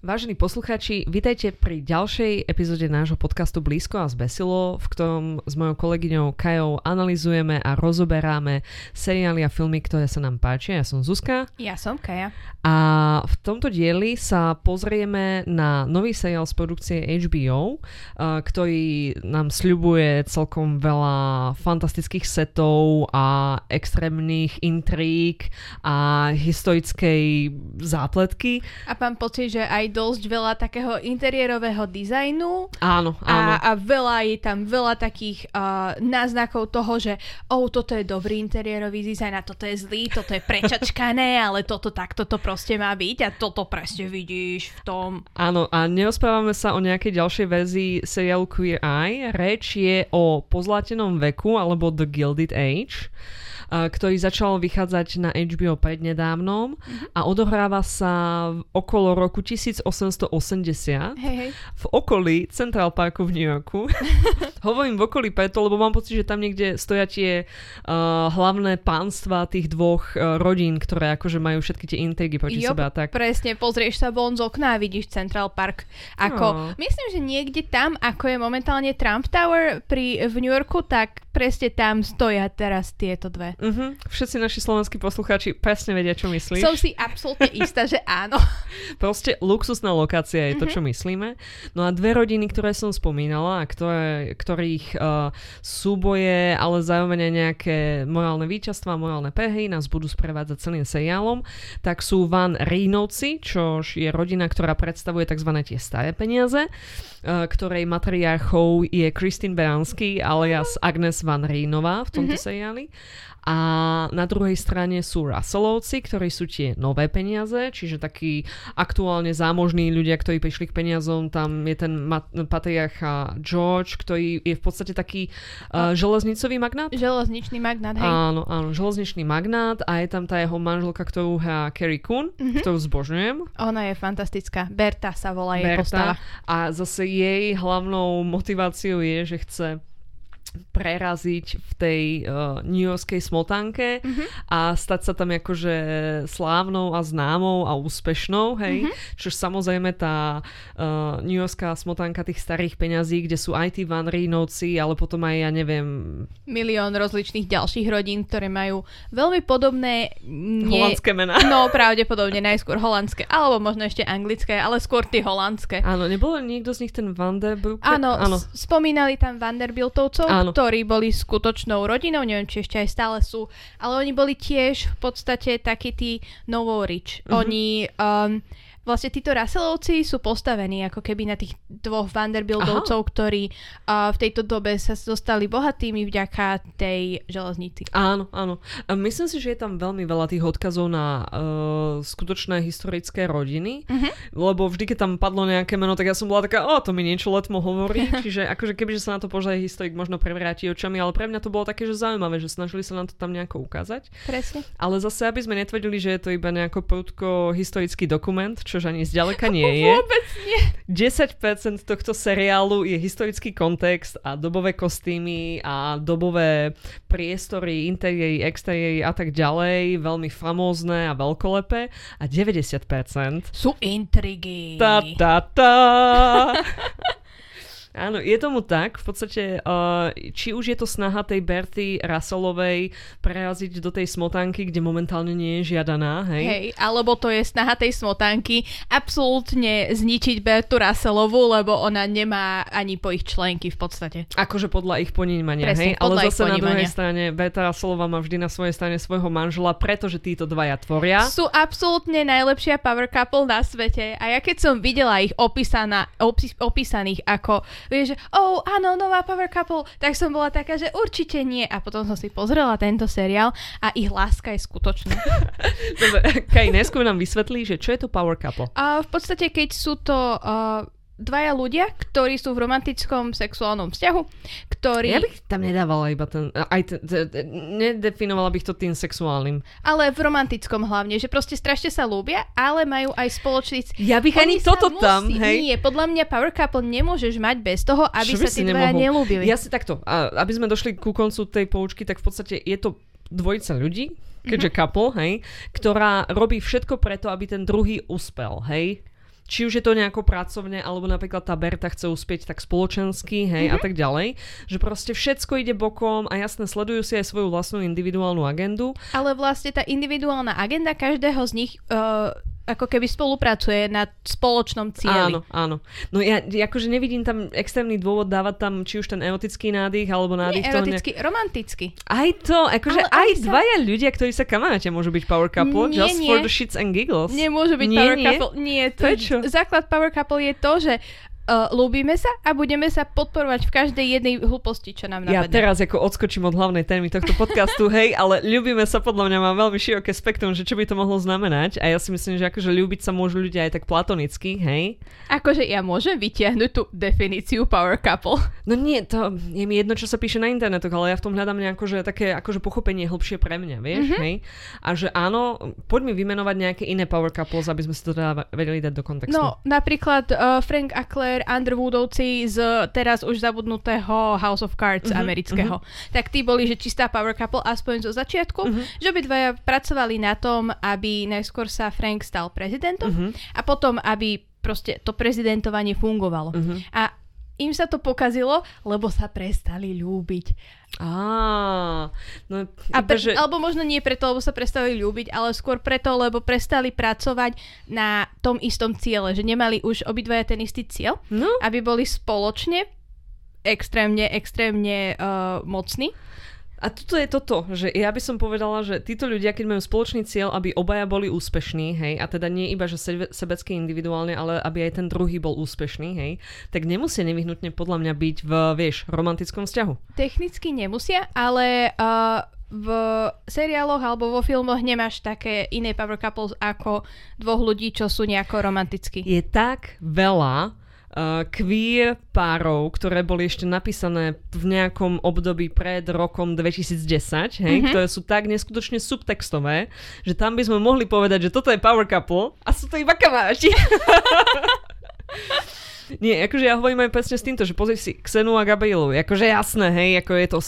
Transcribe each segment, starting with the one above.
Vážení poslucháči, vítajte pri ďalšej epizóde nášho podcastu Blízko a zbesilo, v ktorom s mojou kolegyňou Kajou analizujeme a rozoberáme seriály a filmy, ktoré sa nám páčia. Ja som Zuzka. Ja som Kaja. A v tomto dieli sa pozrieme na nový seriál z produkcie HBO, ktorý nám sľubuje celkom veľa fantastických setov a extrémnych intrík a historickej zápletky. A mám pocit, že aj dosť veľa takého interiérového dizajnu. Áno, áno. A, a veľa je tam veľa takých uh, náznakov toho, že oh, toto je dobrý interiérový dizajn a toto je zlý, toto je prečačkané, ale toto takto to proste má byť a toto presne vidíš v tom. Áno, a neospávame sa o nejakej ďalšej verzii seriálu Queer Eye. Reč je o pozlatenom veku alebo The Gilded Age ktorý začal vychádzať na HBO prednedávnom mm-hmm. a odohráva sa okolo roku 1880 hey, hey. v okolí Central Parku v New Yorku. Hovorím v okolí preto, lebo mám pocit, že tam niekde stoja tie uh, hlavné pánstva tých dvoch uh, rodín, ktoré akože majú všetky tie intrigy proti jo, sebe a tak. presne, pozrieš sa von z okna a vidíš Central Park. Ako, no. myslím, že niekde tam, ako je momentálne Trump Tower pri, v New Yorku, tak presne tam stoja teraz tieto dve. Uh-huh. Všetci naši slovenskí poslucháči presne vedia, čo myslíš. Som si absolútne istá, že áno. Proste luxusná lokácia je uh-huh. to, mhm. čo myslíme. No a dve rodiny, ktoré som spomínala a ktoré, ktorých uh, súboje, ale zároveň nejaké morálne víťazstva, morálne pehy nás budú sprevádzať celým seriálom, tak sú Van Rínovci, čo je rodina, ktorá predstavuje tzv. tie staré peniaze, ktorej matriarchou je Kristin Beranský alias Agnes Van Rínová v tomto uh-huh. seriáli. A na druhej strane sú Russellovci, ktorí sú tie nové peniaze, čiže takí aktuálne zámožní ľudia, ktorí prišli k peniazom. Tam je ten mat- patriarcha George, ktorý je v podstate taký uh, železnicový magnát. Železničný magnát, hej. Áno, áno, železničný magnát a je tam tá jeho manželka, ktorú hrá Carrie Coon, mm-hmm. ktorú zbožňujem. Ona je fantastická. Berta sa volá Berta. jej postava. A zase jej hlavnou motiváciou je, že chce preraziť v tej uh, New Yorkskej smotánke mm-hmm. a stať sa tam akože slávnou a známou a úspešnou, hej. Mm-hmm. Čož samozrejme tá uh, New Yorkská smotánka tých starých peňazí, kde sú aj tí Van Rínovci, ale potom aj, ja neviem... Milión rozličných ďalších rodín, ktoré majú veľmi podobné... Nie... Holandské mená. No, pravdepodobne najskôr holandské, alebo možno ešte anglické, ale skôr tie holandské. Áno, nebolo niekto z nich ten Vanderbilt? Áno, Áno. Spomínali tam Vanderbiltovcov, Áno. ktorí boli skutočnou rodinou, neviem, či ešte aj stále sú, ale oni boli tiež v podstate takí tí novorič. Mm-hmm. Oni um, vlastne títo Russellovci sú postavení ako keby na tých dvoch Vanderbiltovcov, Aha. ktorí uh, v tejto dobe sa dostali bohatými vďaka tej železnici. Áno, áno. Myslím si, že je tam veľmi veľa tých odkazov na uh, skutočné historické rodiny, uh-huh. lebo vždy, keď tam padlo nejaké meno, tak ja som bola taká, o, to mi niečo letmo hovorí, čiže akože keby sa na to požiadaj historik možno prevráti očami, ale pre mňa to bolo také, že zaujímavé, že snažili sa nám to tam nejako ukázať. Presne. Ale zase, aby sme netvrdili, že je to iba nejako prudko historický dokument, čož ani zďaleka nie je. Vôbec nie. 10% tohto seriálu je historický kontext a dobové kostýmy a dobové priestory, interiéry, exteriéry a tak ďalej, veľmi famózne a veľkolepé a 90% sú intrigy. Ta, ta, ta. Áno, je tomu tak. V podstate, uh, či už je to snaha tej Berty Russellovej preraziť do tej smotanky, kde momentálne nie je žiadaná, hej? Hej, alebo to je snaha tej smotanky absolútne zničiť Bertu Russellovú, lebo ona nemá ani po ich členky v podstate. Akože podľa ich ponímania, Presne, hej? Ale zase na druhej strane Berta Russellová má vždy na svojej strane svojho manžela, pretože títo dvaja tvoria. Sú absolútne najlepšia power couple na svete a ja keď som videla ich opísaná, opis, opísaných ako vieš, že oh, áno, nová Power Couple, tak som bola taká, že určite nie. A potom som si pozrela tento seriál a ich láska je skutočná. Dobre, Kaj, neskôr nám vysvetlí, že čo je to Power Couple? A v podstate, keď sú to uh, dvaja ľudia, ktorí sú v romantickom sexuálnom vzťahu, ktorí... Ja bych tam nedávala iba ten... Aj ten, nedefinovala bych to tým sexuálnym. Ale v romantickom hlavne, že proste strašne sa ľúbia, ale majú aj spoločný... Ja bych ani toto musí, tam, hej? Nie, podľa mňa power couple nemôžeš mať bez toho, aby Čo sa tí dvaja nelúbili. Ja si takto, aby sme došli ku koncu tej poučky, tak v podstate je to dvojica ľudí, keďže mm-hmm. couple, hej, ktorá robí všetko preto, aby ten druhý uspel, hej. Či už je to nejako pracovne, alebo napríklad tá Berta chce uspieť tak spoločensky, hej, mm-hmm. a mhm. tak ďalej, že proste všetko ide bokom a jasne sledujú si aj svoju vlastnú individuálnu agendu. Ale vlastne tá individuálna agenda každého z nich uh, ako keby spolupracuje na spoločnom cieli. Áno, áno. No ja akože nevidím tam extrémny dôvod dávať tam či už ten erotický nádych, alebo nádych Nie, erotický, ne... romantický. Aj to, akože Ale aj, aj dvaja sa... ľudia, ktorí sa kamaráte, môžu byť power couple, nie, just nie. for the shits and giggles. Nemôžu byť nie, power nie? couple. Nie, to, Prečo? základ power couple je to, že uh, ľúbime sa a budeme sa podporovať v každej jednej hlúposti, čo nám napadne. Ja teraz ako odskočím od hlavnej témy tohto podcastu, hej, ale ľúbime sa podľa mňa má veľmi široké spektrum, že čo by to mohlo znamenať a ja si myslím, že akože ľúbiť sa môžu ľudia aj tak platonicky, hej. Akože ja môžem vytiahnuť tú definíciu power couple. No nie, to je mi jedno, čo sa píše na internetoch, ale ja v tom hľadám nejako, že také akože pochopenie hlbšie pre mňa, vieš, mm-hmm. hej. A že áno, poď mi vymenovať nejaké iné power couples, aby sme si to teda vedeli dať do kontextu. No, napríklad uh, Frank a Claire Claire Underwoodovci z teraz už zabudnutého House of Cards uh-huh, amerického. Uh-huh. Tak tí boli, že čistá power couple aspoň zo začiatku, uh-huh. že obidvaja pracovali na tom, aby najskôr sa Frank stal prezidentom uh-huh. a potom, aby proste to prezidentovanie fungovalo. Uh-huh. A im sa to pokazilo, lebo sa prestali ľúbiť. Á, no, a pre, že... Alebo možno nie preto, lebo sa prestali ľúbiť, ale skôr preto, lebo prestali pracovať na tom istom ciele, že nemali už obidvaja ten istý cieľ, no. aby boli spoločne extrémne, extrémne uh, mocní. A toto je toto, že ja by som povedala, že títo ľudia, keď majú spoločný cieľ, aby obaja boli úspešní, hej, a teda nie iba, že sebe, sebecky individuálne, ale aby aj ten druhý bol úspešný, hej, tak nemusia nevyhnutne podľa mňa byť v, vieš, romantickom vzťahu. Technicky nemusia, ale uh, v seriáloch alebo vo filmoch nemáš také iné power couples ako dvoch ľudí, čo sú nejako romantickí. Je tak veľa queer párov, ktoré boli ešte napísané v nejakom období pred rokom 2010, hej, mm-hmm. ktoré sú tak neskutočne subtextové, že tam by sme mohli povedať, že toto je power couple a sú to iba kamaráti. Nie, akože ja hovorím aj presne s týmto, že pozri si Xenu a Gabrielu, akože jasné, hej, ako je to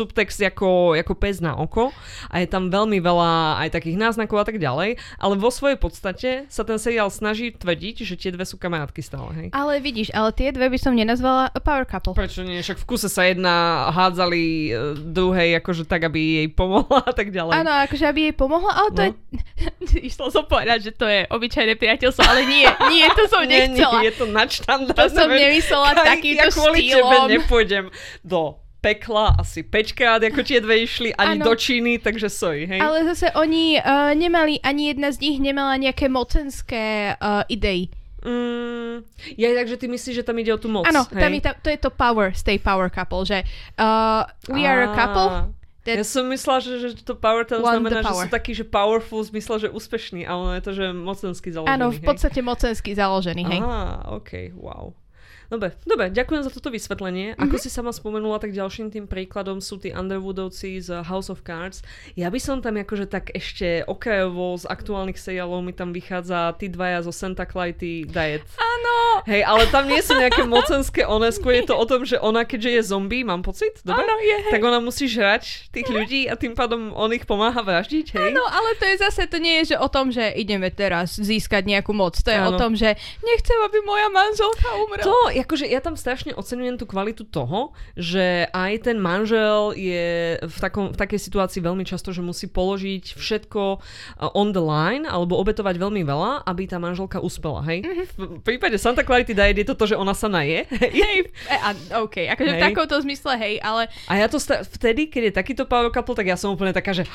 subtext ako, ako pes na oko a je tam veľmi veľa aj takých náznakov a tak ďalej, ale vo svojej podstate sa ten seriál snaží tvrdiť, že tie dve sú kamarátky stále, hej. Ale vidíš, ale tie dve by som nenazvala power couple. Prečo nie? Však v kuse sa jedna hádzali e, druhej, akože tak, aby jej pomohla a tak ďalej. Áno, akože aby jej pomohla, ale to no. je... Išlo som povedať, že to je obyčajné priateľstvo, ale nie, nie, to som nechcela. Nie, nie, je to nadštandardné. To som nemyslela takýmto ja kvôli štýlom. tebe nepôjdem do pekla asi 5 krát, ako tie dve išli, ani ano. do Číny, takže soj, hej. Ale zase oni uh, nemali, ani jedna z nich nemala nejaké mocenské uh, idei. Mm, ja takže ty myslíš, že tam ide o tú moc, Áno, tam je, to je to power tej power couple, že uh, we are a couple, ja som myslela, že, že to power to znamená, že sú takí, že powerful, zmysle, že úspešný, ale ono je to, že mocensky založený. Áno, v podstate hej. mocensky založený, hej. Aha, ok, wow. Dobre, dobre, ďakujem za toto vysvetlenie. Ako mm-hmm. si sama spomenula, tak ďalším tým príkladom sú tí Underwoodovci z House of Cards. Ja by som tam akože tak ešte okrajovo z aktuálnych seriálov mi tam vychádza tí dvaja zo Santa Clarity Diet. Áno! Hej, ale tam nie sú nejaké mocenské one, skôr je to o tom, že ona, keďže je zombie, mám pocit, dobre? Áno, je, hej. Tak ona musí žrať tých ľudí a tým pádom on ich pomáha vraždiť, hej? Áno, ale to je zase, to nie je že o tom, že ideme teraz získať nejakú moc. To je áno. o tom, že nechcem, aby moja manželka umrela. To, akože ja tam strašne oceňujem tú kvalitu toho, že aj ten manžel je v, takom, v takej situácii veľmi často, že musí položiť všetko uh, on the line alebo obetovať veľmi veľa, aby tá manželka uspela, hej? Mm-hmm. V prípade Santa Clarity Diet je to to, že ona sa naje. Hej, e, OK, akože hej. v takomto zmysle, hej, ale... A ja to sta- vtedy, keď je takýto power couple, tak ja som úplne taká, že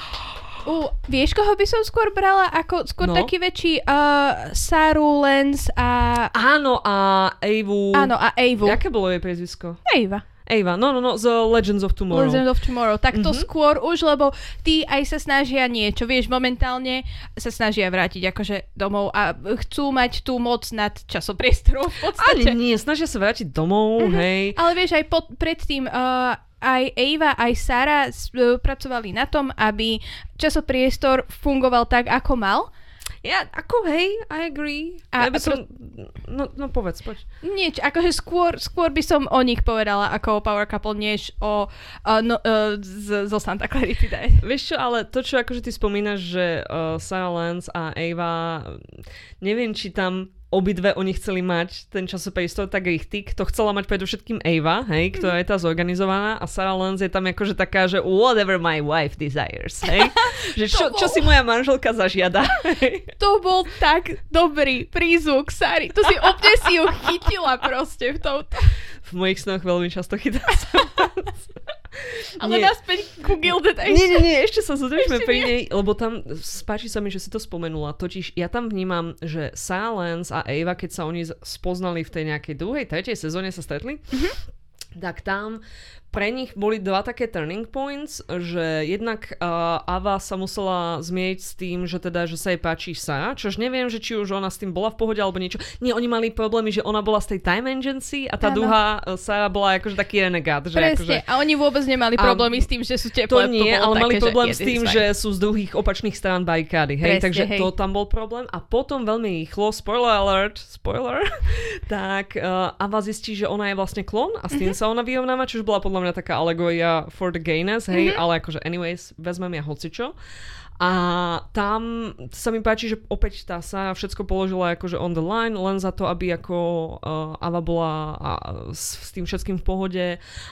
Uh, vieš, koho by som skôr brala? Ako skôr no. taký väčší uh, Saru, Lens a... Áno, a Evu. Áno, a Evu. Jaké bolo jej priezvisko? Eva. Eva, no, no, no, z Legends of Tomorrow. Legends of Tomorrow. Tak to mm-hmm. skôr už, lebo tí aj sa snažia niečo, vieš, momentálne sa snažia vrátiť akože domov a chcú mať tú moc nad časopriestorom v podstate. Ani nie, snažia sa vrátiť domov, mm-hmm. hej. Ale vieš, aj pod, predtým uh, aj Eva, aj Sara pracovali na tom, aby časopriestor fungoval tak, ako mal. Ja, ako hej, I agree. A, by som, no, no povedz, poď. Nieč, akože skôr, skôr by som o nich povedala ako o Power Couple, než o, uh, no, uh, z, zo Santa Clarity Day. Vieš čo, ale to, čo akože ty spomínaš, že uh, Sarah Lance a Ava, neviem, či tam obidve oni chceli mať ten časopis, to tak ich tyk, to chcela mať predovšetkým Ava, hej, ktorá je tá zorganizovaná a Sarah Lance je tam akože taká, že whatever my wife desires, hej. že čo, bol... čo si moja manželka zažiada. to bol tak dobrý prízvuk Sary, to si úplne si ju chytila proste v tomto. V mojich snoch veľmi často chytá Ale nie. naspäť ku Gilded Age. Nie, nie, nie, ešte sa zodržme pri nej, lebo tam spáči sa mi, že si to spomenula. Totiž ja tam vnímam, že Silence a Ava, keď sa oni spoznali v tej nejakej druhej, tretej sezóne sa stretli, mm-hmm. tak tam pre nich boli dva také turning points, že jednak uh, Ava sa musela zmieť s tým, že teda, že sa jej páči sa, čož neviem, že či už ona s tým bola v pohode alebo niečo. Nie, oni mali problémy, že ona bola z tej time agency a tá ano. druhá uh, Sarah bola akože taký renegát. Že Presne, akože, a oni vôbec nemali problémy s tým, že sú teplé. To nie, to ale také, mali problém s tým, že sú z druhých opačných strán bajkády. Hej? Presne, Takže hej. to tam bol problém. A potom veľmi rýchlo, spoiler alert, spoiler, tak uh, Ava zistí, že ona je vlastne klon a s tým mm-hmm. sa ona vyrovnáva, čo bola podľa mňa taká alegoria for the gayness, hej, mm-hmm. ale akože anyways, vezmem ja hocičo. A tam sa mi páči, že opäť tá sa všetko položila akože on the line, len za to, aby ako uh, Ava bola uh, s, s tým všetkým v pohode,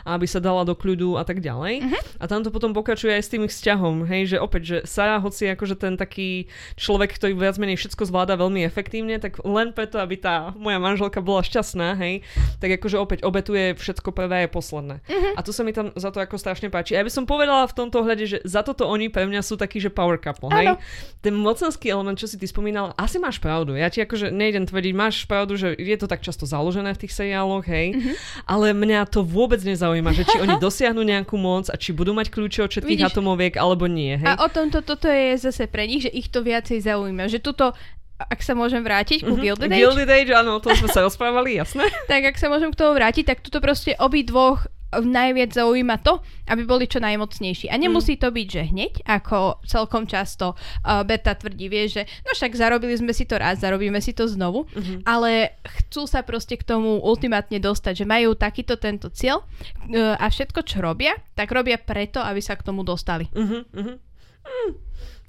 aby sa dala do kľudu a tak ďalej. Uh-huh. A tam to potom pokračuje aj s tým ich vzťahom, hej, že opäť, že Sarah, hoci akože ten taký človek, ktorý viac menej všetko zvláda veľmi efektívne, tak len preto, aby tá moja manželka bola šťastná, hej, tak akože opäť obetuje všetko prvé a posledné. Uh-huh. A to sa mi tam za to ako strašne páči. A ja by som povedala v tomto ohľade, že za toto oni pre mňa sú takí, že power power couple, hej? Ten mocenský element, čo si ty spomínala, asi máš pravdu. Ja ti akože nejdem tvrdiť, máš pravdu, že je to tak často založené v tých seriáloch, hej? Mm-hmm. Ale mňa to vôbec nezaujíma, že či oni dosiahnu nejakú moc a či budú mať kľúče od všetkých Vidíš, atomoviek, alebo nie, hej? A o tomto toto je zase pre nich, že ich to viacej zaujíma. Že tuto ak sa môžem vrátiť ku mm-hmm. Gilded Age. Gilded Age, áno, to sme sa rozprávali, jasné. tak ak sa môžem k tomu vrátiť, tak tuto proste obi dvoch najviac zaujíma to, aby boli čo najmocnejší. A nemusí to byť, že hneď, ako celkom často uh, Berta tvrdí, vie, že no však zarobili sme si to raz, zarobíme si to znovu, uh-huh. ale chcú sa proste k tomu ultimátne dostať, že majú takýto tento cieľ uh, a všetko, čo robia, tak robia preto, aby sa k tomu dostali. Uh-huh, uh-huh. Mm.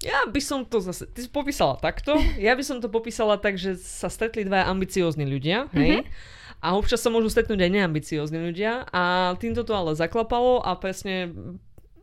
Ja by som to zase, ty si popísala takto, ja by som to popísala tak, že sa stretli dva ambiciózni ľudia, hej, uh-huh a občas sa môžu stretnúť aj neambiciózni ľudia a týmto to ale zaklapalo a presne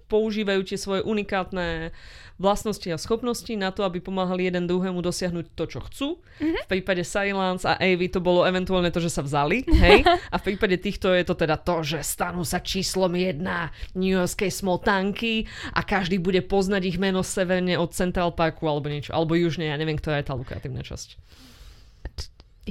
používajú tie svoje unikátne vlastnosti a schopnosti na to, aby pomáhali jeden druhému dosiahnuť to, čo chcú. Mm-hmm. V prípade Silence a Avy to bolo eventuálne to, že sa vzali, hej? A v prípade týchto je to teda to, že stanú sa číslom jedna New Yorkskej smotanky a každý bude poznať ich meno severne od Central Parku alebo niečo, alebo južne, ja neviem, ktorá je tá lukratívna časť.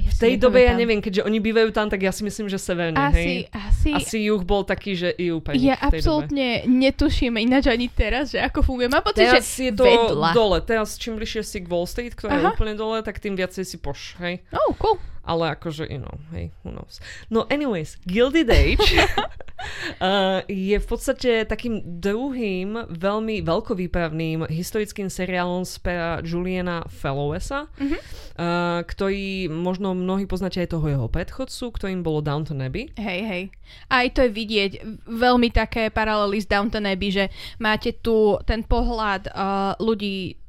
Ja v tej dobe, ja neviem, keďže oni bývajú tam, tak ja si myslím, že severne, asi, hej? Asi, asi juh bol taký, že ju pani Ja absolútne dobe. netuším ináč ani teraz, že ako funguje. Mám pocit, teraz že je to vedla. dole. Teraz čím bližšie si k Wall Street, ktorá Aha. je úplne dole, tak tým viacej si poš, hej? Oh, cool. Ale akože, you know, hej, who knows. No anyways, Gilded Age Uh, je v podstate takým druhým veľmi veľkovýpravným historickým seriálom z pera Juliana Fellowesa, mm-hmm. uh, ktorý možno mnohí poznáte aj toho jeho predchodcu, ktorým bolo Downton Abbey. Hej, hej. Aj to je vidieť veľmi také paralely s Downton Abbey, že máte tu ten pohľad uh, ľudí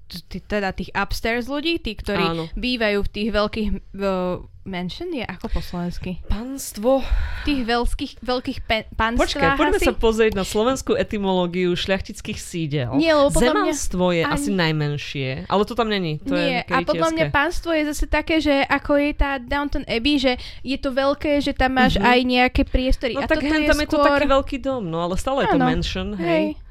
teda tých upstairs ľudí, tí, ktorí Áno. bývajú v tých veľkých uh, mansion je ako po slovensky? Panstvo. V tých veľkých, veľkých pe- panstvách Počkaj, poďme asi? sa pozrieť na slovenskú etymológiu šľachtických sídel. Nie, lebo podľa Zemanstvo mňa... je ani... asi najmenšie, ale to tam není. To Nie, je a podľa mňa pánstvo je zase také, že ako je tá Downton Abbey, že je to veľké, že tam máš uh-huh. aj nejaké priestory. No a tak hen, tam skôr... je to taký veľký dom, no ale stále je to mansion, hej. hej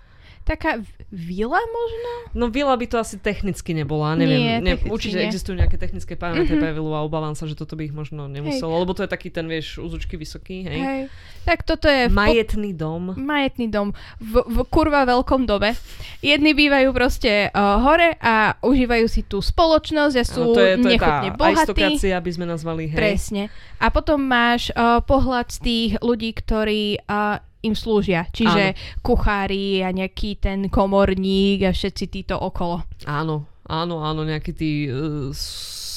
taká vila možno? No vila by to asi technicky nebola, neviem. Nie, ne, určite nie. existujú nejaké technické parametre mm-hmm. pre vilu a obávam sa, že toto by ich možno nemuselo, hej. lebo to je taký ten, vieš, úzučky vysoký, hej. hej. Tak toto je... Majetný dom. Majetný dom. V, v kurva veľkom dome. Jedni bývajú proste uh, hore a užívajú si tú spoločnosť a sú to je, to nechutne je tá bohatí. by sme nazvali, hej. Presne. A potom máš uh, pohľad z tých ľudí, ktorí uh, im slúžia. Čiže áno. kuchári a nejaký ten komorník a všetci títo okolo. Áno, áno, áno, nejakí tí uh,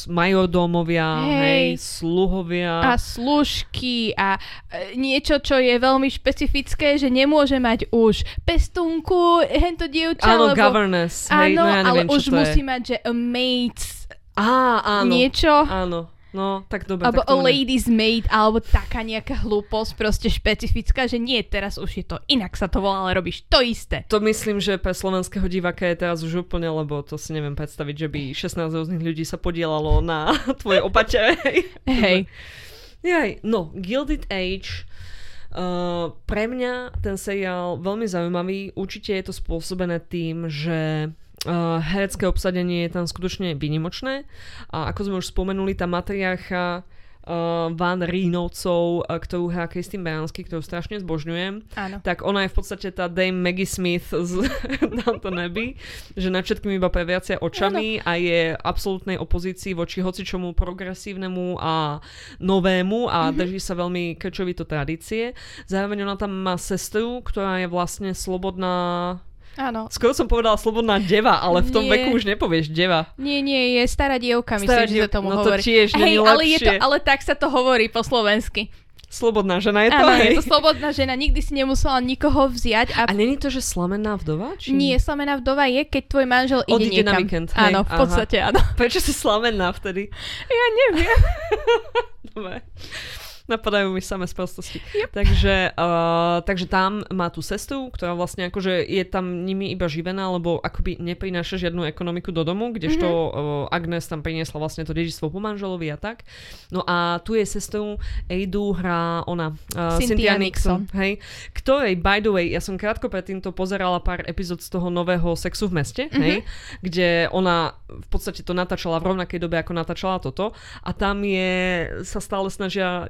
majordómovia, hej, hej, sluhovia. A služky a uh, niečo, čo je veľmi špecifické, že nemôže mať už pestúnku, hento dievča. Áno, lebo, governess. Hej, áno, no ja neviem, ale už musí je. mať, že a maids. Á, áno. Niečo. Áno No, tak dobre. Alebo tak a lady's maid, alebo taká nejaká hlúposť proste špecifická, že nie, teraz už je to inak sa to volá, ale robíš to isté. To myslím, že pre slovenského diváka je teraz už úplne, lebo to si neviem predstaviť, že by 16 rôznych ľudí sa podielalo na tvoje opače. Hej. Jaj, no, Gilded Age, Uh, pre mňa ten seriál veľmi zaujímavý. Určite je to spôsobené tým, že herecké obsadenie je tam skutočne vynimočné. A ako sme už spomenuli, tá matriarcha uh, Van Rínovcov, uh, ktorú hrá Kristín Bejansky, ktorú strašne zbožňujem, Áno. tak ona je v podstate tá Dame Maggie Smith z Downton Abbey, že nad všetkým iba previacia očami a je absolútnej opozícii voči hocičomu progresívnemu a novému a mm-hmm. drží sa veľmi krčovito tradície. Zároveň ona tam má sestru, ktorá je vlastne slobodná Áno. Skoro som povedala slobodná deva, ale v tom Nie. veku už nepovieš deva. Nie, nie, je stará dievka, myslím, Stará že sa dievka, tomu no to hovorí. tiež Hej, ale, je to, ale tak sa to hovorí po slovensky. Slobodná žena je to, Áno, hej? je to slobodná žena, nikdy si nemusela nikoho vziať a A není to, že slamená vdova? Či... nie, slamená vdova je, keď tvoj manžel ide Odíde niekam. na víkend, hej, Áno, v aha. podstate áno. Prečo si slamená vtedy? Ja neviem. Dobre. Napadajú mi samé sprostosti. Yep. Takže, uh, takže tam má tú sestru, ktorá vlastne akože je tam nimi iba živená, lebo akoby neprináša žiadnu ekonomiku do domu, kdežto mm-hmm. uh, Agnes tam priniesla vlastne to dedičstvo po manželovi a tak. No a tu je sestrou Eidu hrá ona, uh, Cynthia Cynthia Nixon, hej, ktorej, by the way, ja som krátko predtým to pozerala pár epizód z toho nového Sexu v meste, mm-hmm. hej, kde ona v podstate to natáčala v rovnakej dobe, ako natáčala toto a tam je, sa stále snažia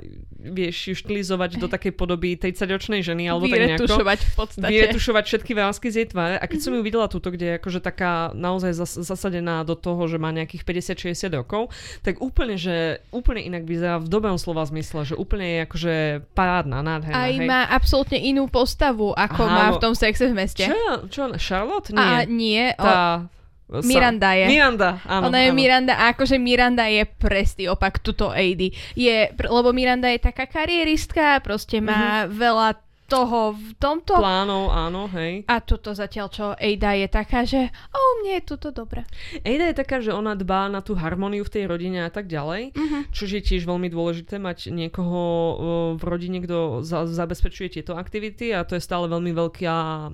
vieš, ju štilizovať do takej podoby 30-ročnej ženy, alebo tak nejako. Vyretušovať v podstate. Vyretušovať všetky vrázky z jej tváre. A keď som ju videla túto, kde je akože taká naozaj zas- zasadená do toho, že má nejakých 50-60 rokov, tak úplne, že úplne inak vyzerá v dobrom slova zmysle, že úplne je akože parádna, nádherná. Aj hej. má absolútne inú postavu, ako Aha, má no- v tom sexe v meste. Čo? Čo? Charlotte? Nie. A nie, o, Tá... sa- Miranda je. Miranda, áno. Ona je áno. Miranda a akože Miranda je presný opak tuto AD. Je, lebo Miranda je taká karieristka, proste má Mhm. veľa toho v tomto. Plánov, áno, hej. A tuto zatiaľ, čo Ada je taká, že o, mne je tuto dobre. Ejda je taká, že ona dbá na tú harmóniu v tej rodine a tak ďalej, Mhm. čo je tiež veľmi dôležité mať niekoho o, v rodine, kto za, zabezpečuje tieto aktivity a to je stále veľmi veľká a,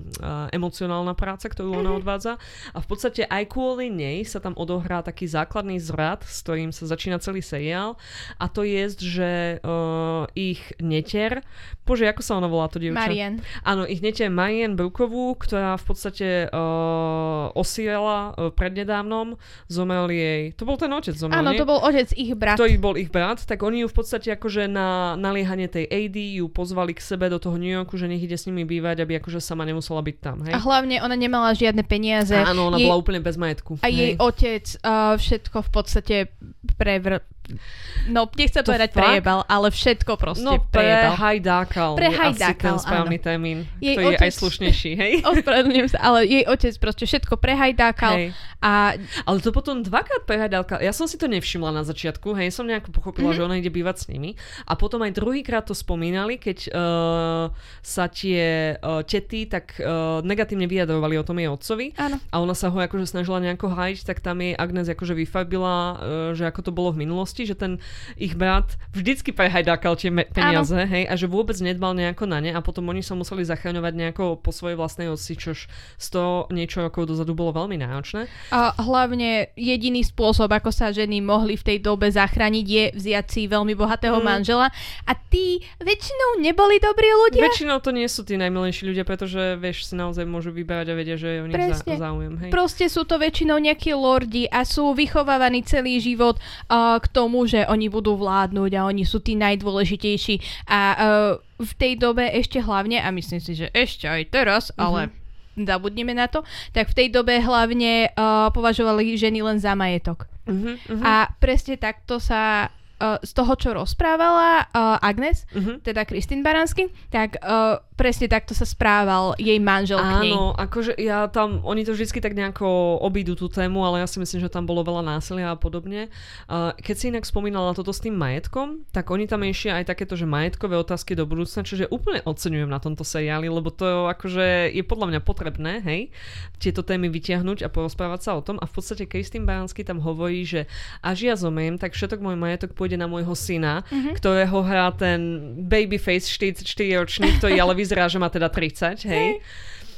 emocionálna práca, ktorú ona odvádza. A v podstate aj kvôli nej sa tam odohrá taký základný zrad, s ktorým sa začína celý seriál a to je, že uh, ich neter, bože, ako sa ona volá to dievča? Marian. Áno, ich nete Marian Brukovú, ktorá v podstate uh, osírala uh, prednedávnom, zomrel jej, to bol ten otec zomrel, Áno, nie? to bol otec ich brat. ktorý bol ich brat, tak oni ju v podstate akože na naliehanie tej AD ju pozvali k sebe do toho New Yorku, že nech ide s nimi bývať, aby akože sama nemusela byť tam, hej? A hlavne ona nemala žiadne peniaze. Áno, ona jej, bola úplne bez majetku. A jej hej. otec uh, všetko v podstate prevr... No, nechcem To povedať fakt? prejebal, ale všetko proste No prejebal. prehajdákal je asi Prehajdákal, ten správny áno. termín, Jej ktorý je aj otec- slušnejší, hej? Ospravedlňujem sa, ale jej otec proste všetko prehajdákal Hej. a Ale to potom dvakrát prehľadálka. Ja som si to nevšimla na začiatku, hej, som nejako pochopila, mm-hmm. že ona ide bývať s nimi. A potom aj druhýkrát to spomínali, keď uh, sa tie uh, tety tak uh, negatívne vyjadrovali o tom jej otcovi. áno. A ona sa ho akože snažila nejako hájiť, tak tam jej Agnes akože vyfarbila, uh, že ako to bolo v minulosti, že ten ich brat vždycky prehajdákal tie peniaze, hej, a že vôbec nedbal nejako na ne a potom oni sa museli zachraňovať nejako po svojej vlastnej osi, čož 100 niečo rokov dozadu bolo veľmi náročné. A hlavne jediný spôsob, ako sa ženy mohli v tej dobe zachrániť, je vziať si veľmi bohatého Mm. manžela. A tí väčšinou neboli dobrí ľudia. Väčšinou to nie sú tí najmilejší ľudia, pretože vieš, si naozaj môžu vyberať a vedia, že je o nich Presne. záujem. Hej. Proste sú to väčšinou nejakí lordi a sú vychovávaní celý život uh, k tomu, že oni budú vládnuť a oni sú tí najdôležitejší. A uh, v tej dobe ešte hlavne, a myslím si, že ešte aj teraz, Mhm. ale zabudneme na to, tak v tej dobe hlavne uh, považovali ženy len za majetok. Uh-huh, uh-huh, A presne takto sa uh, z toho, čo rozprávala uh, Agnes, uh-huh. teda Kristín Baransky, tak uh, presne takto sa správal jej manžel k nej. Áno, akože ja tam, oni to vždycky tak nejako obídu tú tému, ale ja si myslím, že tam bolo veľa násilia a podobne. Uh, keď si inak spomínala toto s tým majetkom, tak oni tam ešte aj takéto, že majetkové otázky do budúcna, čiže úplne oceňujem na tomto seriáli, lebo to akože je podľa mňa potrebné, hej, tieto témy vytiahnuť a porozprávať sa o tom a v podstate Kristín Baranský tam hovorí, že až ja zomiem, tak všetok môj majetok pôjde na môjho syna, mm-hmm. ktorého hrá ten babyface 44-ročný, ktorý ale vyzerá, že má teda 30, hej.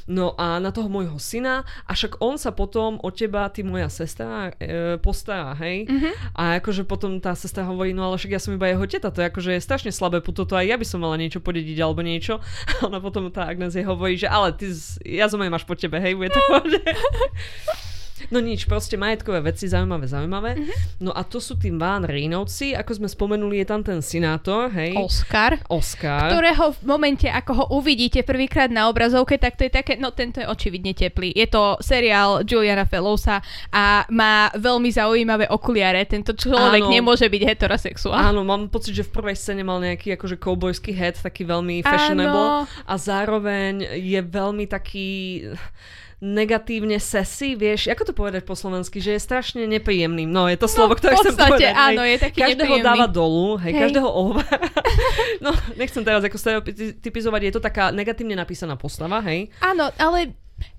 No a na toho môjho syna a však on sa potom o teba, ty moja sestra, e, postará, hej? Mm-hmm. A akože potom tá sestra hovorí, no ale však ja som iba jeho teta, to je akože je strašne slabé puto, to aj ja by som mala niečo podediť alebo niečo. A ona potom tá Agnes jej hovorí, že ale ty, ja som máš po tebe, hej, bude to No nič, proste majetkové veci, zaujímavé, zaujímavé. Mm-hmm. No a to sú tí Van Reynovci, ako sme spomenuli, je tam ten senátor, hej. Oscar. Oscar. Ktorého v momente, ako ho uvidíte prvýkrát na obrazovke, tak to je také, no tento je očividne teplý. Je to seriál Juliana Fellowsa a má veľmi zaujímavé okuliare. Tento človek Áno. nemôže byť heterosexuál. Áno, mám pocit, že v prvej scéne mal nejaký akože cowboyský head, taký veľmi fashionable Áno. a zároveň je veľmi taký negatívne sesi, vieš, ako to povedať po slovensky, že je strašne nepríjemným. No, je to no, slovo, ktoré chcem povedať. áno, hej. je taký Každého nepríjemný. dáva dolu, hej, hej. každého ohovára. no, nechcem teraz ako stereotypizovať, je to taká negatívne napísaná postava, hej. Áno, ale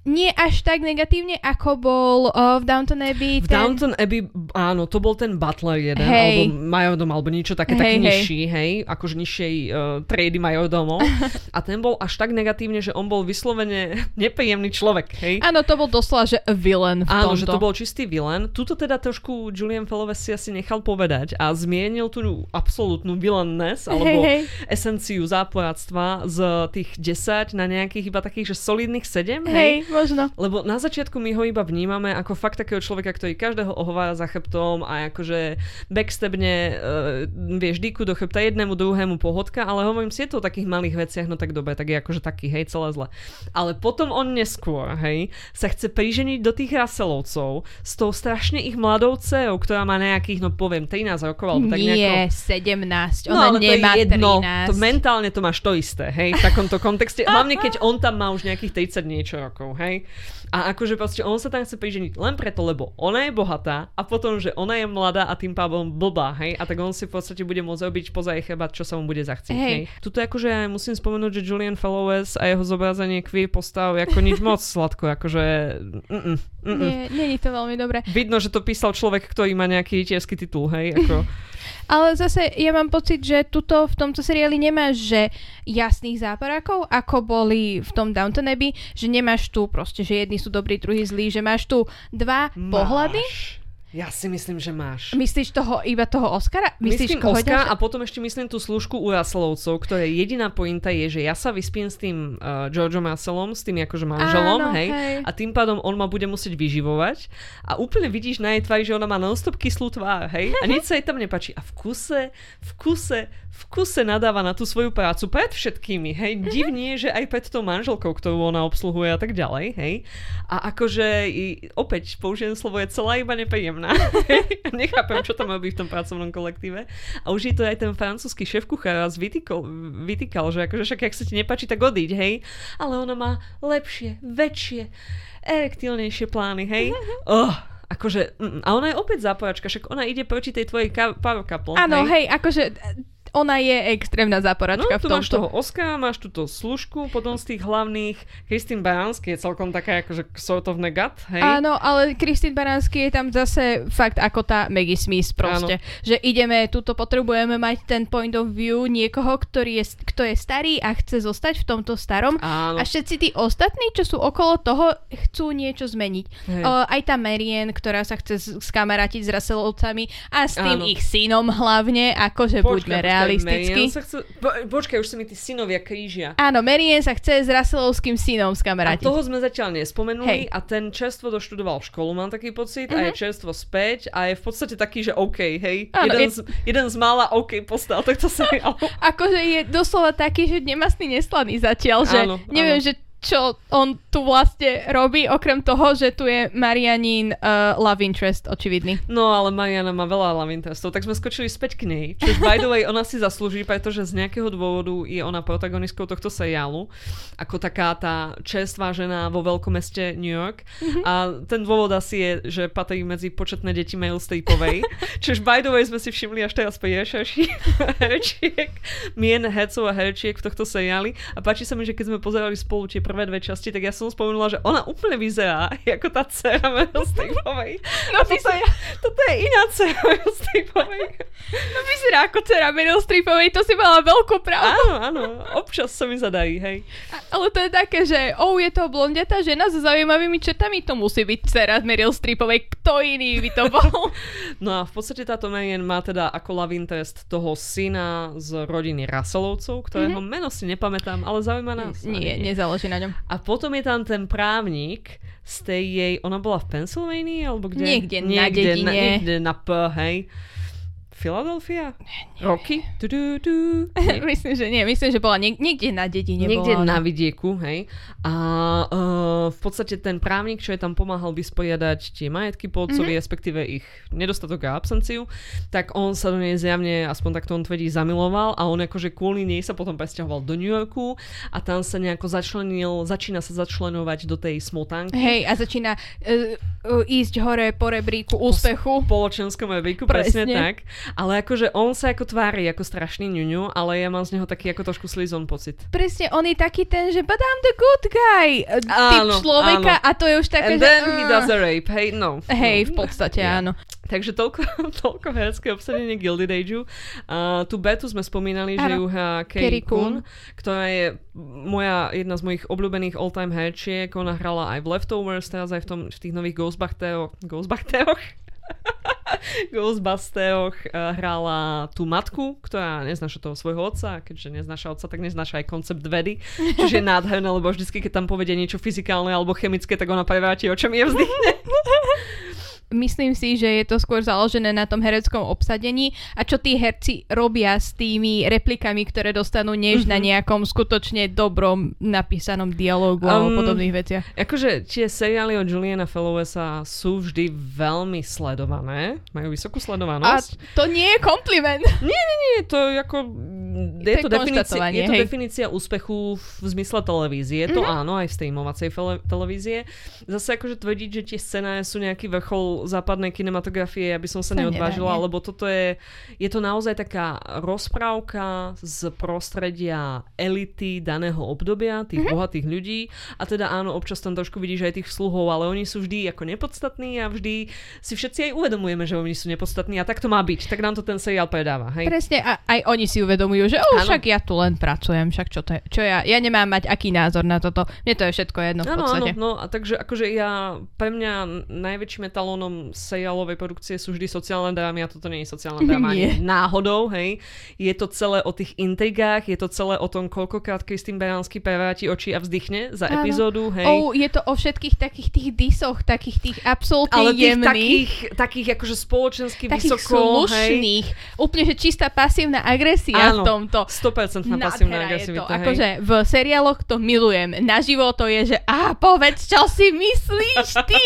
nie až tak negatívne, ako bol uh, v Downton Abbey. V ten... Downton Abbey, áno, to bol ten butler jeden, hey. alebo majordom, alebo niečo také, hey, taký hey. nižší, hej, akože nižšej uh, triedy majordomov. a ten bol až tak negatívne, že on bol vyslovene nepríjemný človek, hej. Áno, to bol doslova, že villain v Áno, tomto. že to bol čistý villain. Tuto teda trošku Julian Fellowes si asi nechal povedať a zmienil tú absolútnu villainess, alebo hey, hey. esenciu záporáctva z tých 10 na nejakých iba takých, že solidných 7, hej. hej možno. Lebo na začiatku my ho iba vnímame ako fakt takého človeka, ktorý každého ohovára za chrbtom a akože backstebne, uh, vieš, díku do chrbta jednému, druhému pohodka, ale hovorím si, je to o takých malých veciach, no tak dobre, tak je akože taký, hej, celé zle. Ale potom on neskôr, hej, sa chce priženiť do tých Russellovcov s tou strašne ich mladou dcerou, ktorá má nejakých, no poviem, 13 rokov, alebo tak nejako... Nie, 17, ona no, nemá to je jedno, 13. To mentálne to máš to isté, hej, v takomto kontexte. Hlavne, keď on tam má už nejakých 30 niečo rokov, hej. A akože proste on sa tam chce priženiť len preto, lebo ona je bohatá a potom, že ona je mladá a tým pádom blbá, hej. A tak on si v podstate bude môcť robiť poza jej chrbát, čo sa mu bude zachcieť, hej. hej. Tuto akože musím spomenúť, že Julian Fellowes a jeho zobrazenie queer postav ako nič moc sladko, akože... Mm-mm, mm-mm. Nie, nie je to veľmi dobré. Vidno, že to písal človek, ktorý má nejaký tiežský titul, hej, ako... Ale zase ja mám pocit, že tuto v tomto seriáli nemáš, že jasných záporákov, ako boli v tom Downton Abbey, že nemáš tu proste, že jedni sú dobrí, druhí zlí, že máš tu dva máš. pohľady ja si myslím, že máš. Myslíš toho, iba toho Oscara? Myslíš myslím Oscar ďalšia? a potom ešte myslím tú služku u Russellovcov, ktoré jediná pointa je, že ja sa vyspím s tým uh, Georgeom Russellom, s tým akože manželom, Áno, hej, hej, a tým pádom on ma bude musieť vyživovať a úplne vidíš na jej tvári, že ona má non-stop kyslú tvár, hej, a nič sa jej tam nepačí. A v kuse, v kuse, v kuse nadáva na tú svoju prácu pred všetkými, hej, divnie, že aj pred tou manželkou, ktorú ona obsluhuje a tak ďalej, hej. A akože, opäť použijem slovo, je celá iba nepríjemná príjemná. Nechápem, čo tam robí v tom pracovnom kolektíve. A už je to aj ten francúzsky šéf kuchár raz vytýkal, vytýkal, že akože však, ak sa ti nepáči, tak odiť, hej. Ale ona má lepšie, väčšie, erektilnejšie plány, hej. Oh, akože, mm, a ona je opäť záporačka, však ona ide proti tej tvojej power couple. Áno, hej. hej, akože ona je extrémna záporačka no, tu v tomto. máš toho Oska, máš túto služku, potom z tých hlavných Kristín Baránsky je celkom taká akože sort of negat, hej? Áno, ale Kristín Baránsky je tam zase fakt ako tá Maggie Smith proste. Áno. Že ideme, tuto potrebujeme mať ten point of view niekoho, ktorý je, kto je starý a chce zostať v tomto starom. Áno. A všetci tí ostatní, čo sú okolo toho, chcú niečo zmeniť. Uh, aj tá Marian, ktorá sa chce skamarátiť s Russellovcami a s tým Áno. ich synom hlavne, akože Počkaj, buďme reálni realisticky. Sa chce... Po, počkaj, už sa mi tí synovia krížia. Áno, Marian sa chce s Russellovským synom skamarátiť. A toho sme zatiaľ nespomenuli Hej. a ten čerstvo doštudoval školu, mám taký pocit, uh-huh. a je mhm. čerstvo späť a je v podstate taký, že OK, hej. Áno, jeden, je... z, jeden z mála OK postal tohto seriálu. akože je doslova taký, že nemastný neslaný zatiaľ, že áno, neviem, áno. že čo on tu vlastne robí, okrem toho, že tu je Marianín uh, love interest, očividný. No, ale Mariana má veľa love interestov, tak sme skočili späť k nej. Čiže by the way, ona si zaslúži, pretože z nejakého dôvodu je ona protagonistkou tohto seriálu, ako taká tá čerstvá žena vo veľkomeste New York. Mm-hmm. A ten dôvod asi je, že patrí medzi početné deti Meryl Streepovej. Čiže by the way sme si všimli až teraz pri rešerši herčiek, mien hercov a herčiek v tohto seriáli. A páči sa mi, že keď sme pozerali spolu tie prvé dve časti, tak ja som spomenula, že ona úplne vyzerá ako tá dcera Meryl Streepovej. No, a toto, je, toto je iná dcera Meryl Streepovej. No vyzerá ako dcera Meryl Streepovej, to si mala veľkú pravdu. Áno, áno, občas sa mi zadají, hej. A, ale to je také, že oh, je to blondiatá žena so zaujímavými četami, to musí byť dcera Meryl Streepovej, kto iný by to bol? no a v podstate táto Marian má teda ako love interest toho syna z rodiny Russellovcov, ktorého mm-hmm. meno si nepamätám, ale zaujíma nás. Nie, nezáleží na ňom. A potom je tam ten právnik z tej jej, ona bola v Pensylvánii, alebo kde? Niekde, niekde na dedine. Na, niekde na P, hej. Du, du, du. myslím, že nie. Myslím, že bola niek- niekde na dedine. Niekde bola, na vidieku, hej. A uh, v podstate ten právnik, čo je tam pomáhal vysporiadať tie majetky po otcovi, mm-hmm. respektíve ich nedostatok a absenciu, tak on sa do nej zjavne, aspoň takto on tvrdí, zamiloval a on akože kvôli nej sa potom presťahoval do New Yorku a tam sa nejako začlenil, začína sa začlenovať do tej smotánky. Hej, a začína uh, uh, ísť hore po rebríku úspechu. Po spoločenskom rebríku, presne, presne tak. Ale akože on sa ako tvári ako strašný ňuňu, ale ja mám z neho taký ako trošku slizon pocit. Presne, on je taký ten, že but I'm the good guy typ áno, človeka áno. a to je už také, And že... then uh, he does a rape, hey, no. Hej, v podstate yeah. áno. Takže toľko, toľko herecké obsadenie Gilded Ageu. Uh, tú Betu sme spomínali, ano. že ju hrá Kerry Coon, ktorá je moja, jedna z mojich obľúbených all-time herčiek. Ona hrala aj v Leftovers, teraz aj v, tom, v tých nových Ghostbachteroch. Ghostbachteroch? Ghostbusteroch uh, hrála tú matku, ktorá neznáša toho svojho otca, keďže neznáša otca, tak neznáša aj koncept vedy, čiže je nádherné, lebo vždycky, keď tam povedie niečo fyzikálne alebo chemické, tak ona prevráti očami a vzdychne. myslím si, že je to skôr založené na tom hereckom obsadení a čo tí herci robia s tými replikami, ktoré dostanú, než mm-hmm. na mhm. nejakom skutočne dobrom napísanom dialogu um, alebo podobných veciach. Akože tie seriály od Juliana Fellowesa sú vždy veľmi sledované, majú vysokú sledovanosť. A to nie je kompliment. Nie, nie, nie, to je ako je to, definícia, je to definícia úspechu v zmysle televízie. Mm-hmm. To áno, aj v streamovacej televízie. Zase akože tvrdiť, že tie scenáre sú nejaký vrchol západnej kinematografie, aby som sa neodvážila, lebo toto je, je to naozaj taká rozprávka z prostredia elity daného obdobia, tých mm-hmm. bohatých ľudí. A teda áno, občas tam trošku vidíš aj tých sluhov, ale oni sú vždy ako nepodstatní a vždy si všetci aj uvedomujeme, že oni sú nepodstatní a tak to má byť. Tak nám to ten seriál predáva. Hej? Presne, a aj oni si uvedomujú, že oh, však ja tu len pracujem, však čo, to je, čo ja, ja nemám mať aký názor na toto. Mne to je všetko jedno v podstate. Áno, no a takže akože ja, pre mňa najväčším etalónom seriálovej produkcie sú vždy sociálne drámy a toto nie je sociálna dráma nie. náhodou, hej. Je to celé o tých intrigách, je to celé o tom, koľkokrát Kristýn Beránsky prevráti oči a vzdychne za áno. epizódu, hej. Oh, je to o všetkých takých tých disoch, takých tých absolútne Ale tých jemných. takých, takých akože spoločensky takých vysoko, slušných. Hej. Úplne, že čistá pasívna agresia áno, v tomto. 100% pasívna agresivita. Akože v seriáloch to milujem. Naživo to je, že a povedz, čo si myslíš ty?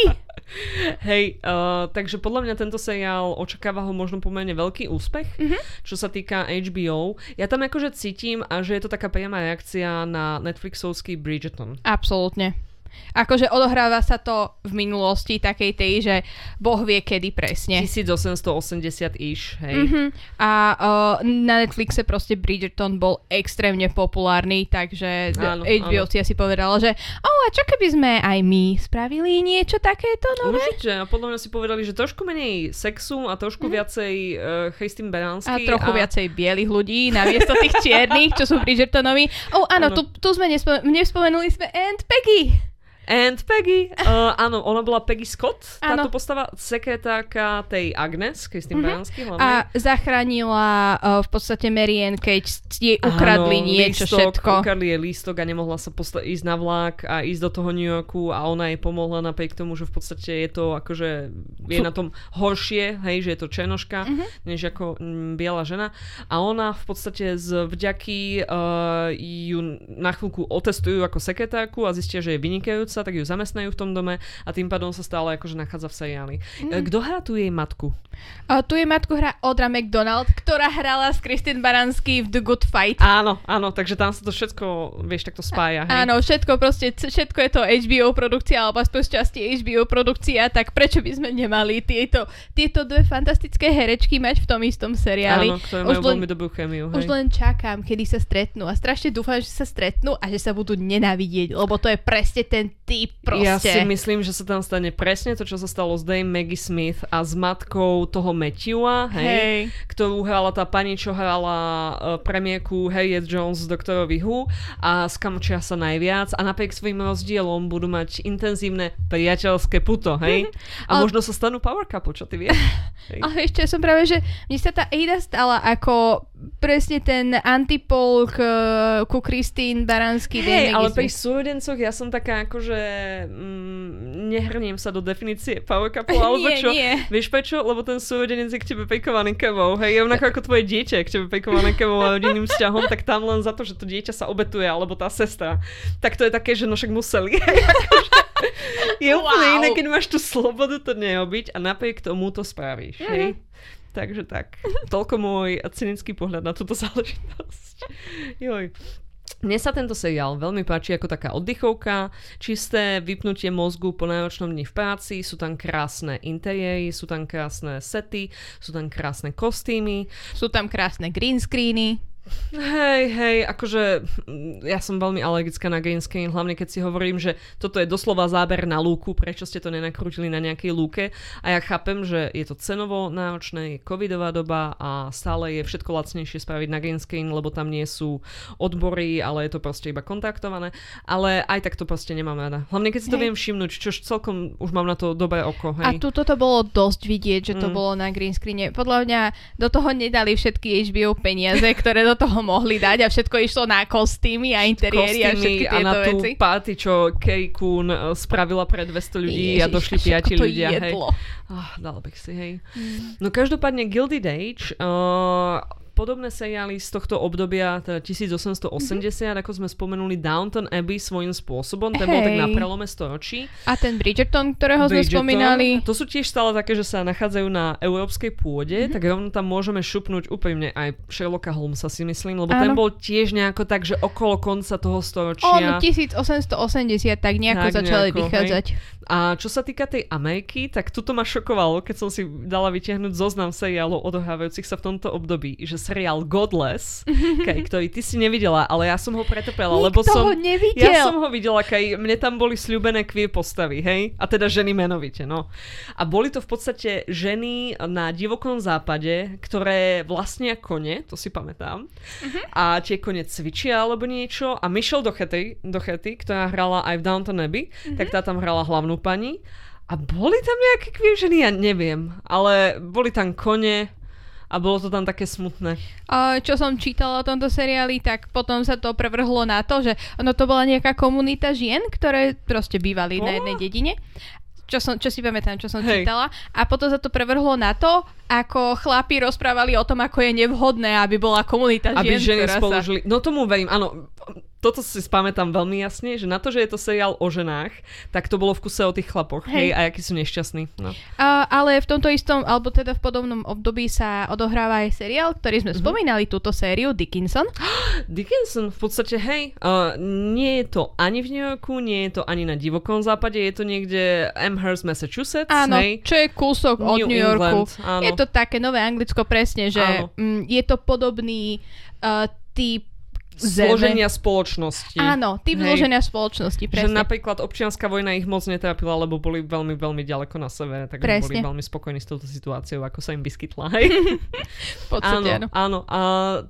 Hej, uh, takže podľa mňa tento seriál očakáva ho možno pomerne veľký úspech, mm-hmm. čo sa týka HBO. Ja tam akože cítim, a že je to taká priama reakcia na Netflixovský Bridgerton. Absolútne. Akože odohráva sa to v minulosti takej tej, že Boh vie kedy presne. 1880 iš, hej. Mm-hmm. A uh, na Netflixe proste Bridgerton bol extrémne populárny, takže áno, HBO áno. si asi povedala, že oh, a čo keby sme aj my spravili niečo takéto nové? Určite, a podľa mňa si povedali, že trošku menej sexu a trošku mm-hmm. viacej uh, Christine Baranský. A trochu a... viacej bielých ľudí namiesto tých čiernych, čo sú Bridgertonovi. Oh, áno, áno. tu, tu sme nespo- nespomenuli sme Aunt Peggy. And Peggy. Uh, áno, ona bola Peggy Scott, táto áno. postava, sekretárka tej Agnes, Kristýn mm-hmm. hlavne. A zachránila uh, v podstate Marianne, keď jej ukradli áno, niečo lístok, všetko. ukradli jej lístok a nemohla sa posta- ísť na vlak a ísť do toho New Yorku a ona jej pomohla napriek tomu, že v podstate je to akože je na tom horšie, hej, že je to čenoška, mm-hmm. než ako m, biela žena. A ona v podstate z vďaky uh, ju na chvíľku otestujú ako sekretárku a zistia, že je vynikajúca sa, tak ju zamestnajú v tom dome a tým pádom sa stále akože nachádza v seriáli. Mm. Kto hrá tu jej matku? A tu je matku hra Odra McDonald, ktorá hrala s Kristin Baranský v The Good Fight. Áno, áno, takže tam sa to všetko, vieš, takto spája. Hej? Áno, všetko proste, všetko je to HBO produkcia, alebo aspoň z časti HBO produkcia, tak prečo by sme nemali tieto, tieto dve fantastické herečky mať v tom istom seriáli? Áno, ktoré majú veľmi dobrú chemiu. Už len čakám, kedy sa stretnú a strašne dúfam, že sa stretnú a že sa budú nenávidieť, lebo to je presne ten typ proste. Ja si myslím, že sa tam stane presne to, čo sa stalo s Dame Maggie Smith a s matkou toho Matthewa, hej, hej. ktorú hrala tá pani, čo hrala uh, premiérku Harriet Jones z Doktorovi Who a skamčia sa najviac a napriek svojim rozdielom budú mať intenzívne priateľské puto, hej. A Ale... možno sa stanú power couple, čo ty vieš. Hej. Ale ešte som práve, že mne sa tá Ada stala ako presne ten antipol k, ku Kristín Baranský. Hej, ale pri súrodencoch ja som taká akože mm, nehrniem sa do definície power couple, alebo nie, čo? Nie. Vieš prečo? Lebo ten súrodenec je k tebe pekovaný kevou. Hej, rovnako ako tvoje dieťa je k tebe pekované kevou a rodinným vzťahom, tak tam len za to, že to dieťa sa obetuje, alebo tá sestra. Tak to je také, že no však museli. je úplne wow. iné, keď máš tú slobodu to neobiť a napriek tomu to spravíš. Mm-hmm. Hej? Takže tak. Toľko môj cynický pohľad na túto záležitosť. Joj. Mne sa tento seriál veľmi páči ako taká oddychovka, čisté vypnutie mozgu po náročnom dni v práci, sú tam krásne interiéry, sú tam krásne sety, sú tam krásne kostýmy. Sú tam krásne green screeny. Hej, hej, akože mm, ja som veľmi alergická na green screen, hlavne keď si hovorím, že toto je doslova záber na lúku, prečo ste to nenakrútili na nejakej lúke a ja chápem, že je to cenovo náročné, je covidová doba a stále je všetko lacnejšie spraviť na green screen, lebo tam nie sú odbory, ale je to proste iba kontaktované, ale aj tak to proste nemám rada. Hlavne keď si to hej. viem všimnúť, čo celkom už mám na to dobré oko. Hej. A tu toto bolo dosť vidieť, že to mm. bolo na green screene. Podľa mňa do toho nedali všetky HBO peniaze, ktoré do toho mohli dať a všetko išlo na kostýmy a interiéry a všetky tieto a na tú veci. party, čo Kay Kuhn eh, spravila pre 200 ľudí Ježiš, a došli piati ľudia. Jedlo. Hej. Oh, dal bych si, hej. Mm. No každopádne Gilded Age uh, podobné seriály z tohto obdobia, teda 1880, mm-hmm. ako sme spomenuli, Downton Abbey svojím spôsobom, ten hey. bol tak na prelome storočí. A ten Bridgerton, ktorého Bridgerton, sme spomínali. To sú tiež stále také, že sa nachádzajú na európskej pôde, mm-hmm. tak rovno tam môžeme šupnúť úplne aj Sherlocka Holmesa si myslím, lebo Áno. ten bol tiež nejako tak, že okolo konca toho storočia. On 1880 tak nejako tak začali nejako, vychádzať. Hej. A čo sa týka tej Ameriky, tak tuto ma šokovalo, keď som si dala vytiahnuť zoznam seriálov odohrávajúcich sa v tomto období, že seriál Godless, Kaj, ktorý ty si nevidela, ale ja som ho pretopela, lebo som... Ho nevidel. Ja som ho videla, Kaj, mne tam boli sľubené queer postavy, hej? A teda ženy menovite, no. A boli to v podstate ženy na divokom západe, ktoré vlastnia kone, to si pamätám. Uh-huh. A tie kone cvičia alebo niečo. A Michelle Doherty, Doherty ktorá hrala aj v Downton Abbey, uh-huh. tak tá tam hrala hlavnú pani. A boli tam nejaké queer ženy? Ja neviem. Ale boli tam kone a bolo to tam také smutné. Čo som čítala o tomto seriáli, tak potom sa to prevrhlo na to, že ono to bola nejaká komunita žien, ktoré proste bývali oh. na jednej dedine čo, som, čo si pamätám, čo som Hej. čítala. A potom sa to prevrhlo na to, ako chlapi rozprávali o tom, ako je nevhodné, aby bola komunita žien, aby ženy spolu sa... žili. No tomu verím, áno toto si spamätám veľmi jasne, že na to, že je to seriál o ženách, tak to bolo v kuse o tých chlapoch, hej, hej a akí sú nešťastní. No. Uh, ale v tomto istom, alebo teda v podobnom období sa odohráva aj seriál, ktorý sme uh-huh. spomínali, túto sériu, Dickinson. Dickinson, v podstate, hej, uh, nie je to ani v New Yorku, nie je to ani na divokom západe, je to niekde Amherst, Massachusetts, Áno, hej. čo je kúsok od New Yorku. England, áno. Je to také nové Anglicko presne, že mm, je to podobný uh, typ zloženia spoločnosti. Áno, typ Hej. zloženia spoločnosti, presne. Že napríklad občianská vojna ich moc netrápila, lebo boli veľmi, veľmi ďaleko na severe, tak boli veľmi spokojní s touto situáciou, ako sa im vyskytla. Hej. podstate, áno, áno. A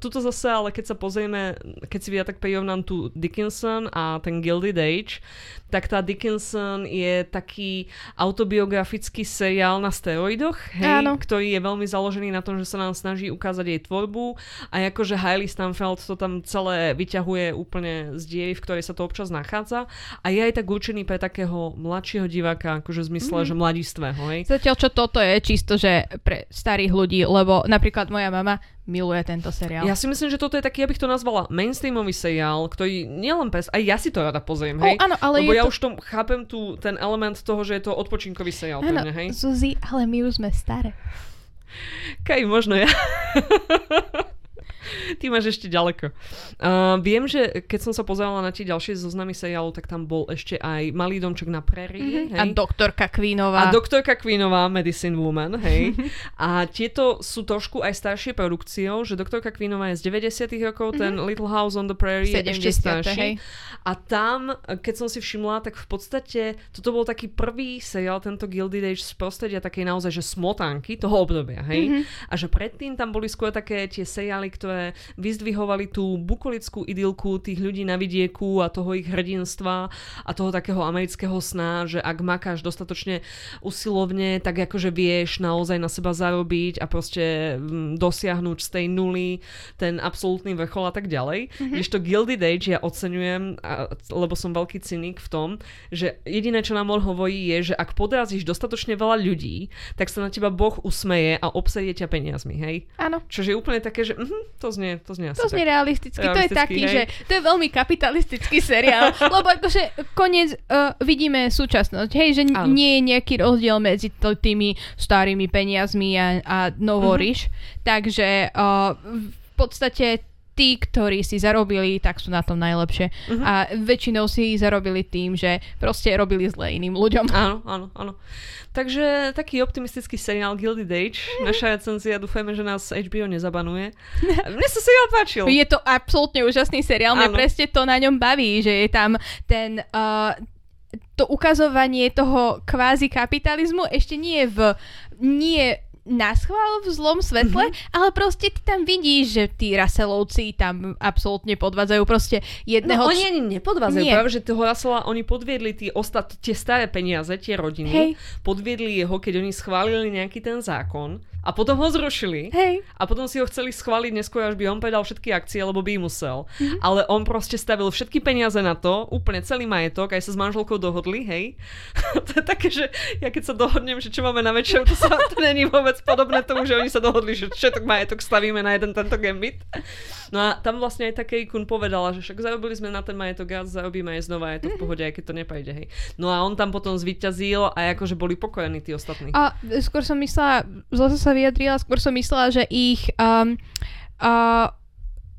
tuto zase, ale keď sa pozrieme, keď si ja tak prirovnám tu Dickinson a ten Gilded Age, tak tá Dickinson je taký autobiografický seriál na steroidoch, hej, Áno. ktorý je veľmi založený na tom, že sa nám snaží ukázať jej tvorbu a akože Hailey Stanfeld to tam celé ale vyťahuje úplne z diej, v ktorej sa to občas nachádza a je aj tak určený pre takého mladšieho diváka, akože v zmysle, mm. že mladistvého. Hej? Zatiaľ, čo toto je čisto, že pre starých ľudí, lebo napríklad moja mama miluje tento seriál. Ja si myslím, že toto je taký, ja bych to nazvala mainstreamový seriál, ktorý nielen pes, aj ja si to rada pozriem, hej? Oh, áno, ale Lebo ja to... už tom chápem tu ten element toho, že je to odpočinkový seriál áno, pre mňa, hej? Zuzi, ale my už sme staré. Kaj, možno ja. Ty máš ešte ďaleko. Uh, viem, že keď som sa pozerala na tie ďalšie zoznamy seriálov, tak tam bol ešte aj Malý domček na prerii. Mm-hmm. A doktorka Queenová. A doktorka Queenová, Medicine Woman, hej. a tieto sú trošku aj staršie produkciou, že doktorka Queenová je z 90 rokov, mm-hmm. ten Little House on the Prairie 70, je ešte starší. Hej. A tam, keď som si všimla, tak v podstate toto bol taký prvý seriál, tento Gilded Age z prostredia takej naozaj, že smotánky toho obdobia, hej. Mm-hmm. A že predtým tam boli skôr také tie seriály, ktoré ktoré vyzdvihovali tú bukolickú idylku tých ľudí na vidieku a toho ich hrdinstva a toho takého amerického sna, že ak makáš dostatočne usilovne, tak akože vieš naozaj na seba zarobiť a proste mm, dosiahnuť z tej nuly ten absolútny vrchol a tak ďalej. Mm-hmm. Když to Gilded Age ja oceňujem, lebo som veľký cynik v tom, že jediné, čo nám on hovorí je, že ak podrazíš dostatočne veľa ľudí, tak sa na teba Boh usmeje a obsedie ťa peniazmi, hej? Áno. Čože je úplne také, že uh-huh, to znie, to znie asi To znie tak. realisticky. To je taký, hej. že to je veľmi kapitalistický seriál. lebo akože koniec uh, vidíme súčasnosť. Hej, že Áno. nie je nejaký rozdiel medzi to, tými starými peniazmi a, a novoriš. Mm-hmm. Takže uh, v podstate tí, ktorí si zarobili, tak sú na tom najlepšie. Uh-huh. A väčšinou si zarobili tým, že proste robili zle iným ľuďom. Áno, áno, áno. Takže taký optimistický seriál Gilded Age. Naša recenzia, dúfajme, že nás HBO nezabanuje. Mne sa seriál páčil. Je to absolútne úžasný seriál. Mňa presne to na ňom baví, že je tam ten... Uh, to ukazovanie toho kvázi kapitalizmu ešte nie v nie na schvál v zlom svetle, mm-hmm. ale proste ty tam vidíš, že tí Russellovci tam absolútne podvádzajú proste jedného... No oni ani nepodvádzajú, Nie. práve že toho Russella oni podviedli tí ostat, tie staré peniaze, tie rodiny, Hej. podviedli jeho, keď oni schválili nejaký ten zákon a potom ho zrušili. Hej. A potom si ho chceli schváliť neskôr, až by on predal všetky akcie, lebo by musel. Mm-hmm. Ale on proste stavil všetky peniaze na to, úplne celý majetok, aj sa s manželkou dohodli, hej. to je také, že ja keď sa dohodnem, že čo máme na večer, to sa to není vôbec podobné tomu, že oni sa dohodli, že všetok majetok stavíme na jeden tento gambit. No a tam vlastne aj také Kun povedala, že však zarobili sme na ten majetok a zarobíme aj znova, je to v mhm. pohode, aj keď to nepajde, hej. No a on tam potom zvíťazil a akože boli pokojení tí ostatní. A skôr som myslela, zle sa vyjadrila, skôr som myslela, že ich um, uh,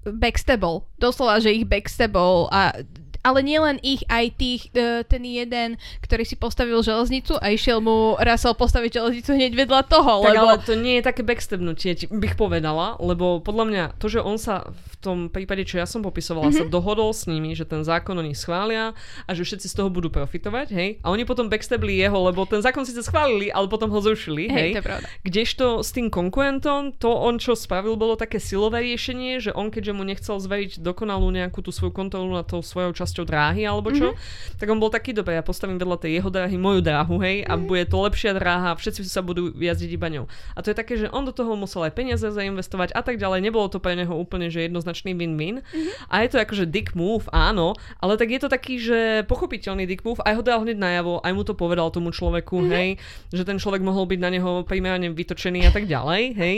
backstabol. Doslova, že ich backstabol a ale nielen ich, aj tých, uh, ten jeden, ktorý si postavil železnicu a išiel mu Russell postaviť železnicu hneď vedľa toho. Tak lebo... ale to nie je také backstabnutie, bych povedala, lebo podľa mňa to, že on sa v tom prípade, čo ja som popisovala, mm-hmm. sa dohodol s nimi, že ten zákon oni schvália a že všetci z toho budú profitovať, hej? A oni potom backstabli jeho, lebo ten zákon síce schválili, ale potom ho zrušili, hej? hej? To. Kdežto s tým konkurentom, to on čo spravil, bolo také silové riešenie, že on keďže mu nechcel zveriť dokonalú nejakú tú svoju kontrolu na tou svojou časťou súčasťou dráhy alebo čo, mm-hmm. tak on bol taký dobrý, ja postavím vedľa tej jeho dráhy moju dráhu, hej, a mm-hmm. bude to lepšia dráha, všetci sa budú jazdiť iba ňou. A to je také, že on do toho musel aj peniaze zainvestovať a tak ďalej, nebolo to pre neho úplne, že jednoznačný win-win. Mm-hmm. A je to akože dick move, áno, ale tak je to taký, že pochopiteľný dick move, aj ho dal hneď najavo, aj mu to povedal tomu človeku, mm-hmm. hej, že ten človek mohol byť na neho primárne vytočený a tak ďalej, hej.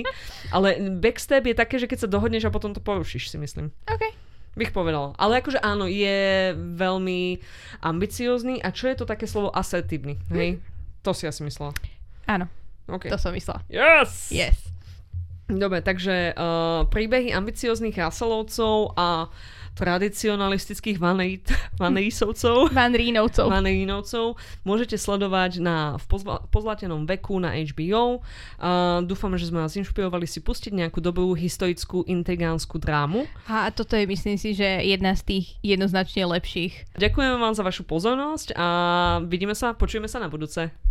Ale backstab je také, že keď sa dohodneš a potom to porušíš, si myslím. Okay bych povedala. Ale akože áno, je veľmi ambiciózny a čo je to také slovo asertívny, hej? Hm. To si asi myslela. Áno. Okay. To som myslela. Yes! Yes. Dobre, takže uh, príbehy ambicióznych Russellovcov a tradicionalistických vanejsovcov. Vanrínovcov. Vanrínovcov. Môžete sledovať na, v pozla, pozlatenom veku na HBO. Uh, dúfam, že sme vás inšpirovali si pustiť nejakú dobrú historickú intrigánsku drámu. A toto je, myslím si, že jedna z tých jednoznačne lepších. Ďakujeme vám za vašu pozornosť a vidíme sa, počujeme sa na budúce.